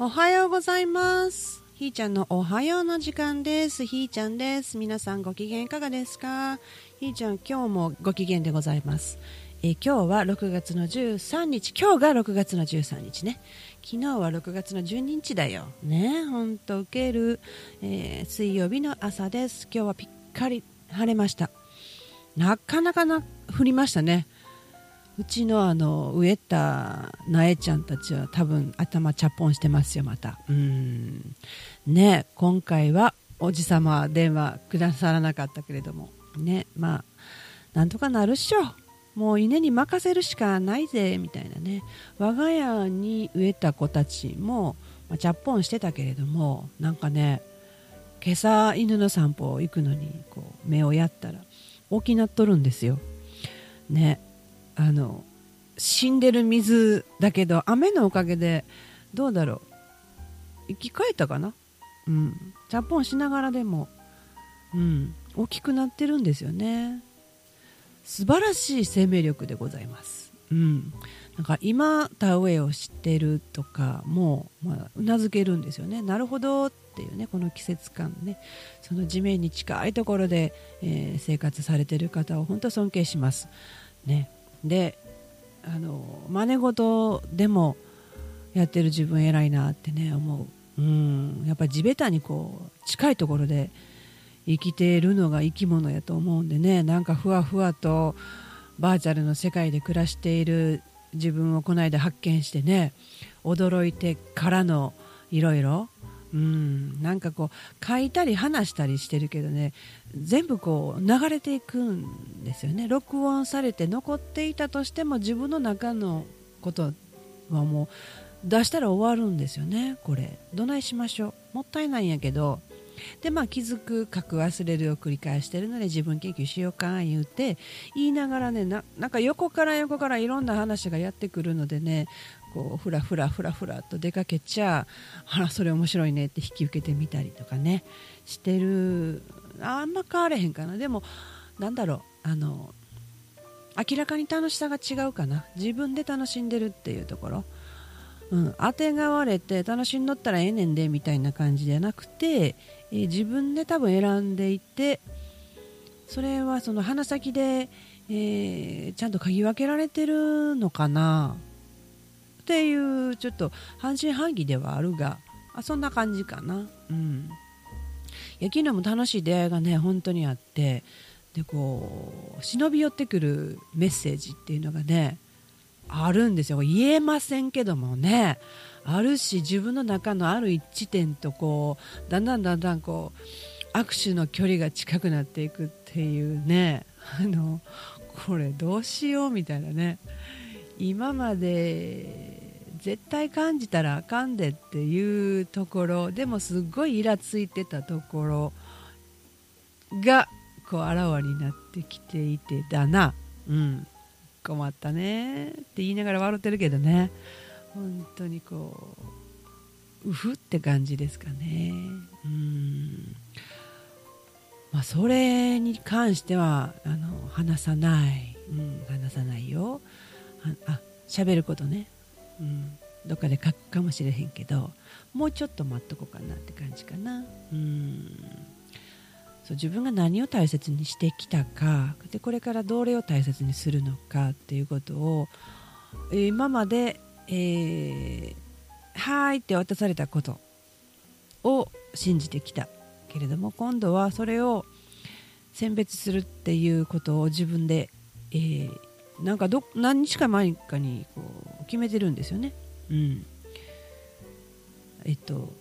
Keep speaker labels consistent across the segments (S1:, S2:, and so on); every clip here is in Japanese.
S1: おはようございます。ひーちゃんのおはようの時間です。ひーちゃんです。皆さんご機嫌いかがですか？ひーちゃん、今日もご機嫌でございます。え今日は6月の13日。今日が6月の13日ね。昨日は6月の12日だよ。ね、ほんと受ける、えー水曜日の朝です。今日はぴっかり晴れました。なかなかな降りましたね。うちのあの植えた苗ちゃんたちは多分頭チャポンしてますよまた。うん。ね今回はおじさま電話くださらなかったけれども。ねまあなんとかなるっしょ。もう稲に任せるしかないぜみたいなね。我が家に植えた子たちも、まあ、チャポンしてたけれどもなんかね今朝犬の散歩行くのにこう目をやったら大きなっとるんですよ。ね。あの死んでる水だけど雨のおかげでどうだろう。生き返ったかな？うん。チャポンしながらでもうん。大きくなってるんですよね。素晴らしい生命力でございます。うん。なんか今田植えをしてるとかもまあうなずけるんですよね。なるほどっていうねこの季節感ね。その地面に近いところで、えー生活されてる方を本当尊敬します。ね。であの真似事でもやってる自分偉いなってね思う。うん。やっぱり地べたにこう近いところで生きているのが生き物やと思うんでねなんかふわふわとバーチャルの世界で暮らしている自分をこの間発見してね驚いてからのいろいろうん。なんかこう書いたり話したりしてるけどね全部こう流れていくんですよね。録音されて残っていたとしても自分の中のことはもう出したら終わるんですよねこれ。どないしましょう。もったいないんやけどでまあ気づく書く忘れるを繰り返してるので自分研究しようか言うて言いながらねなんか横から横からいろんな話がやってくるのでねこうふらふらふらふらと出かけちゃあらそれ面白いねって引き受けてみたりとかねしてる。あんま変われへんかな。でもなんだろうあの明らかに楽しさが違うかな。自分で楽しんでるっていうところ。うん、当てがわれて楽しんどったらええねんでみたいな感じじゃなくて、えー自分で多分選んでいてそれはその鼻先で、えーちゃんと嗅ぎ分けられてるのかなっていうちょっと半信半疑ではあるがあそんな感じかな。うんいや昨日も楽しい出会いがね本当にあってでこう忍び寄ってくるメッセージっていうのがねあるんですよ。言えませんけどもね。あるし自分の中のある一致点とこうだんだんだんだんこう握手の距離が近くなっていくっていうね。あのこれどうしようみたいなね。今まで絶対感じたらあかんでっていうところでもすごいイラついてたところがこうあらわになってきていてだな。うん。困ったね。って言いながら笑ってるけどね。本当にこううふって感じですかね。うん。まあそれに関してはあの話さない、うん、話さないよ。ああ喋ることね、うん、どっかで書くかもしれへんけどもうちょっと待っとこうかなって感じかな。うん。そう自分が何を大切にしてきたかでこれからどれを大切にするのかっていうことを今まで、えーはいって渡されたことを信じてきたけれども今度はそれを選別するっていうことを自分で、えーなんかど何日か前かにこう決めてるんですよね。うんえっと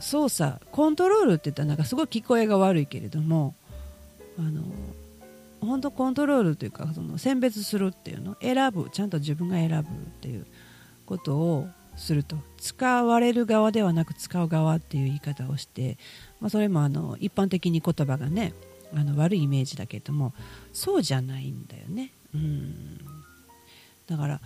S1: 操作コントロールって言ったらなんかすごい聞こえが悪いけれどもあの本当コントロールというかその選別するっていうの？選ぶちゃんと自分が選ぶっていうことをすると使われる側ではなく使う側っていう言い方をして、まあ、それもあの一般的に言葉がねあの悪いイメージだけどもそうじゃないんだよね。うんだから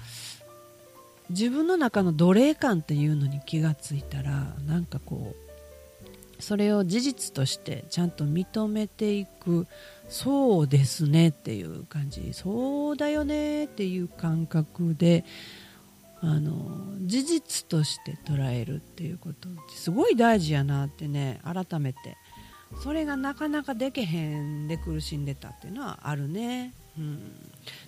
S1: 自分の中の奴隷感っていうのに気がついたらなんかこうそれを事実としてちゃんと認めていくそうですねっていう感じそうだよねっていう感覚であの事実として捉えるっていうことってすごい大事やなってね改めて。それがなかなかでけへんで苦しんでたっていうのはあるね、うん、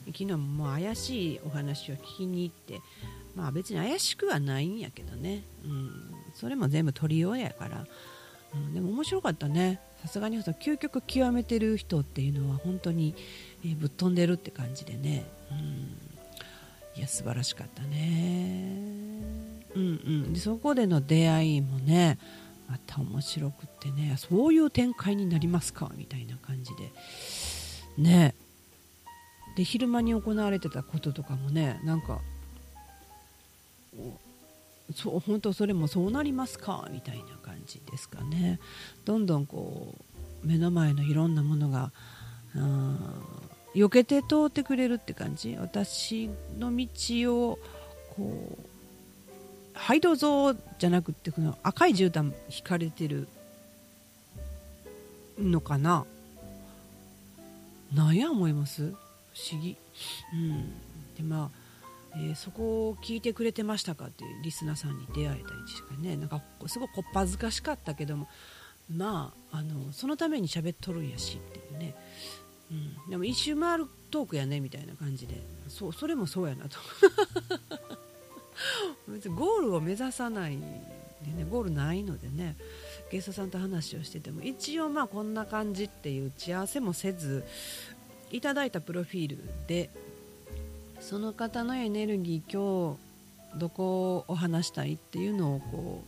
S1: 昨日ももう怪しいお話を聞きに行ってまあ別に怪しくはないんやけどね、うん、それも全部取りようやから、うん、でも面白かったね。さすがに究極極めてる人っていうのは本当に、えー、ぶっ飛んでるって感じでね、うん、いや素晴らしかったね。うんうん。でそこでの出会いもねまた面白くってね。そういう展開になりますか？みたいな感じで。ね。で昼間に行われてたこととかもねなんかそう本当それもそうなりますか？みたいな感じですかね。どんどんこう目の前のいろんなものが避けて通ってくれるって感じ？私の道をこうはいどうぞじゃなくってこの赤い絨毯引かれてるのかな？なんや思います？不思議、うん、でまあえー、そこを聞いてくれてましたかっていうリスナーさんに出会えたりしてね。なんかすごいこっぱずかしかったけども。まああのそのために喋っとるんやしっていうね、うん、でも一周回るトークやねみたいな感じで。そうそれもそうやなと。別にゴールを目指さないでねゴールないのでね。ゲストさんと話をしてても。一応まあこんな感じっていう打ち合わせもせずいただいたプロフィールでその方のエネルギー今日どこを話したいっていうのをこ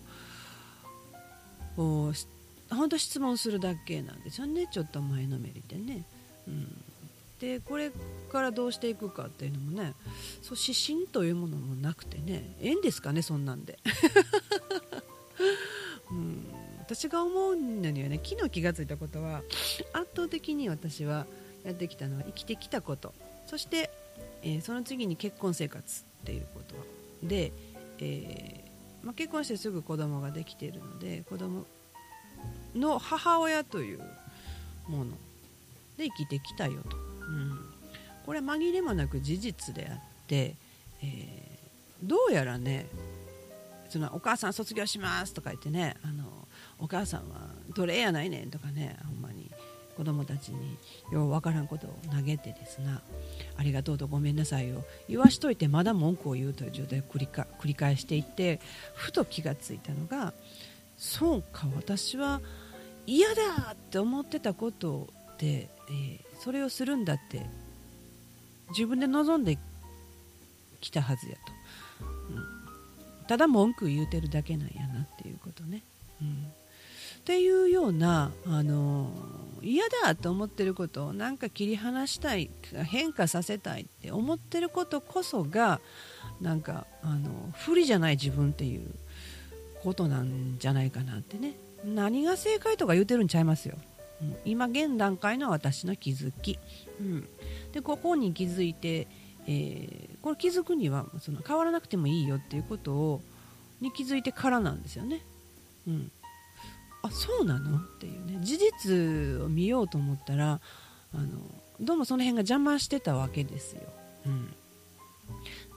S1: う本当質問するだけなんですよね。ちょっと前のめりでね。うん、でこれからどうしていくかっていうのもねそう指針というものもなくてね。ええんですかねそんなんで。うん、私が思うのにはね昨日気が付いたことは圧倒的に私はやってきたのは生きてきたこと。そしてえー、その次に結婚生活っていうことで、えー、まあ、結婚してすぐ子供ができているので子供の母親というもので生きてきたよと、うん、これ紛れもなく事実であって、えー、どうやらねそのお母さん卒業しますとか言ってねあのお母さんは奴隷やないねんとかねほんまに子供たちにようわからんことを投げてですなありがとうとごめんなさいを言わしといてまだ文句を言うという状態を繰り繰り返していってふと気がついたのがそうか私は嫌だって思ってたことで、えー、それをするんだって自分で望んできたはずやと、うん、ただ文句言うてるだけなんやなっていうことね。うん。っていうようなあの嫌だと思ってることをなんか切り離したい変化させたいって思ってることこそがなんかあの不利じゃない自分っていうことなんじゃないかなってね。何が正解とか言うてるんちゃいますよ、うん、今現段階の私の気づき、うん、でここに気づいて、えー、これ気づくにはその変わらなくてもいいよっていうことをに気づいてからなんですよね、うん、あそうなの？っていうね。事実を見ようと思ったらあのどうもその辺が邪魔してたわけですよ、うん、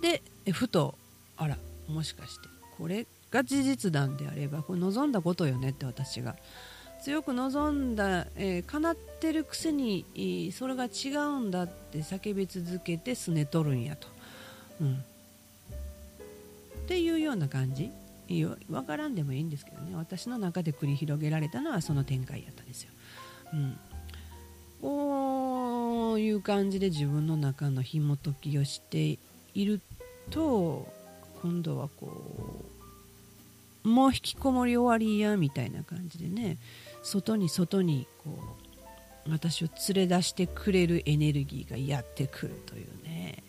S1: でふとあらもしかしてこれが事実なんであればこれ望んだことよね？って私が。強く望んだ、えー、叶ってるくせに、それが違うんだって叫び続けてすねとるんやと、うん、っていうような感じ。分からんでもいいんですけどね。私の中で繰り広げられたのはその展開やったんですよ。うん、こういう感じで自分の中の紐解きをしていると今度はこうもう引きこもり終わりやみたいな感じでね外に外にこう私を連れ出してくれるエネルギーがやってくるというね。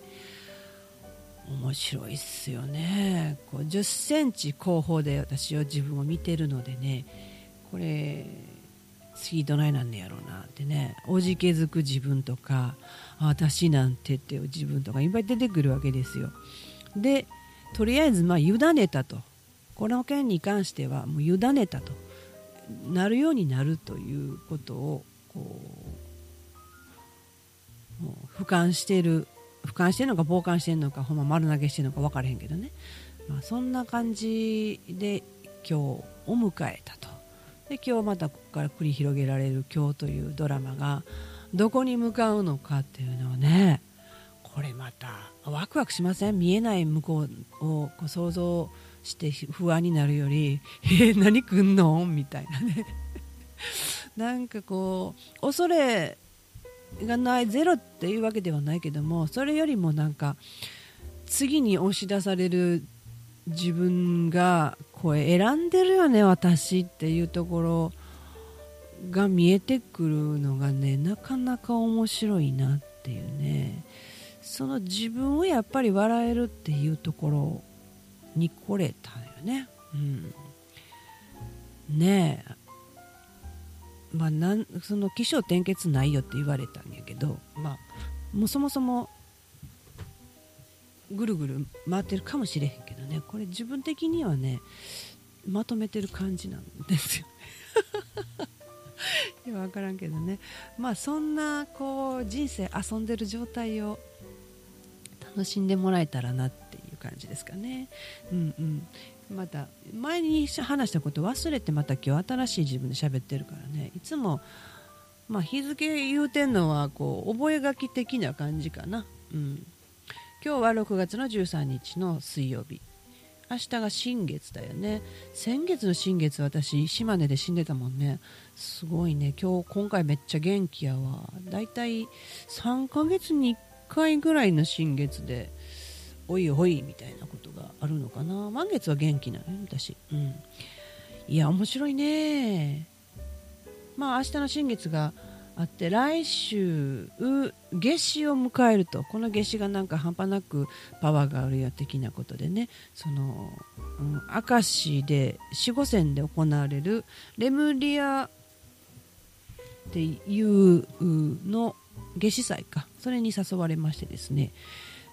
S1: 面白いっすよね。こう10センチ後方で私は自分を見てるのでねこれ次どないなんねやろうなってね。おじけづく自分とか私なんてっていう自分とかいっぱい出てくるわけですよ。でとりあえずまあ委ねたと。この件に関してはもう委ねたと。なるようになるということをこう俯瞰している俯瞰してるのか傍観してるのかほんま丸投げしてるのか分からへんけどね、まあ、そんな感じで今日を迎えたと。で今日またここから繰り広げられる今日というドラマがどこに向かうのかっていうのはねこれまたワクワクしません？見えない向こうをこう想像して不安になるより「え、何来んの?」みたいなね。なんかこう恐れがないゼロっていうわけではないけどもそれよりもなんか次に押し出される自分がこれ選んでるよね私っていうところが見えてくるのがねなかなか面白いなっていうね。その自分をやっぱり笑えるっていうところに来れたよね。うん、ねえ。まあ、なんその起承転結ないよって言われたんやけど、まあ、もうそもそもぐるぐる回ってるかもしれへんけどね。これ自分的にはねまとめてる感じなんですよ。いや分からんけどね。まあそんなこう人生遊んでる状態を楽しんでもらえたらなっていう感じですかね。うんうん。また前に話したこと忘れてまた今日新しい自分で喋ってるからね。いつも、まあ、日付言うてんのはこう覚書的な感じかな、うん、今日は6月の13日の水曜日。明日が新月だよね。先月の新月私島根で死んでたもんね。すごいね。今日今回めっちゃ元気やわ。だいたい3ヶ月に1回ぐらいの新月でおいおいみたいなことがあるのかな。満月は元気なのよ私。うん。いや面白いね。まあ明日の新月があって来週夏至を迎えると。この夏至がなんか半端なくパワーがあるよ的なことでね。その、うん、明石で四五線で行われるレムリアっていうの夏至祭か。それに誘われましてですね。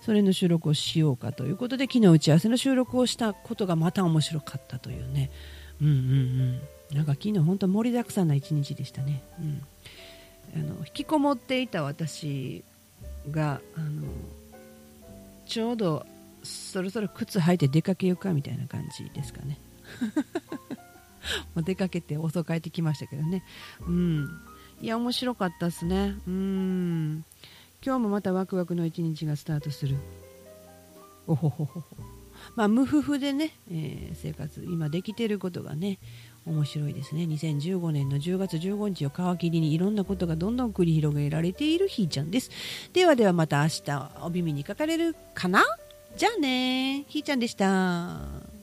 S1: それの収録をしようかということで昨日打ち合わせの収録をしたことがまた面白かったというね。うんうんうん。なんか昨日本当盛りだくさんな一日でしたね、うん、あの引きこもっていた私があのちょうどそろそろ靴履いて出かけようかみたいな感じですかね。もう出かけて遅帰ってきましたけどね。うん。いや面白かったですね。うん。今日もまたワクワクの一日がスタートする。おほほほほ。まあ無夫婦でね、えー、生活今できてることがね面白いですね。2015年の10月15日を皮切りにいろんなことがどんどん繰り広げられているひーちゃんです。ではではまた明日お耳にかかれるかな？じゃあねひーちゃんでした。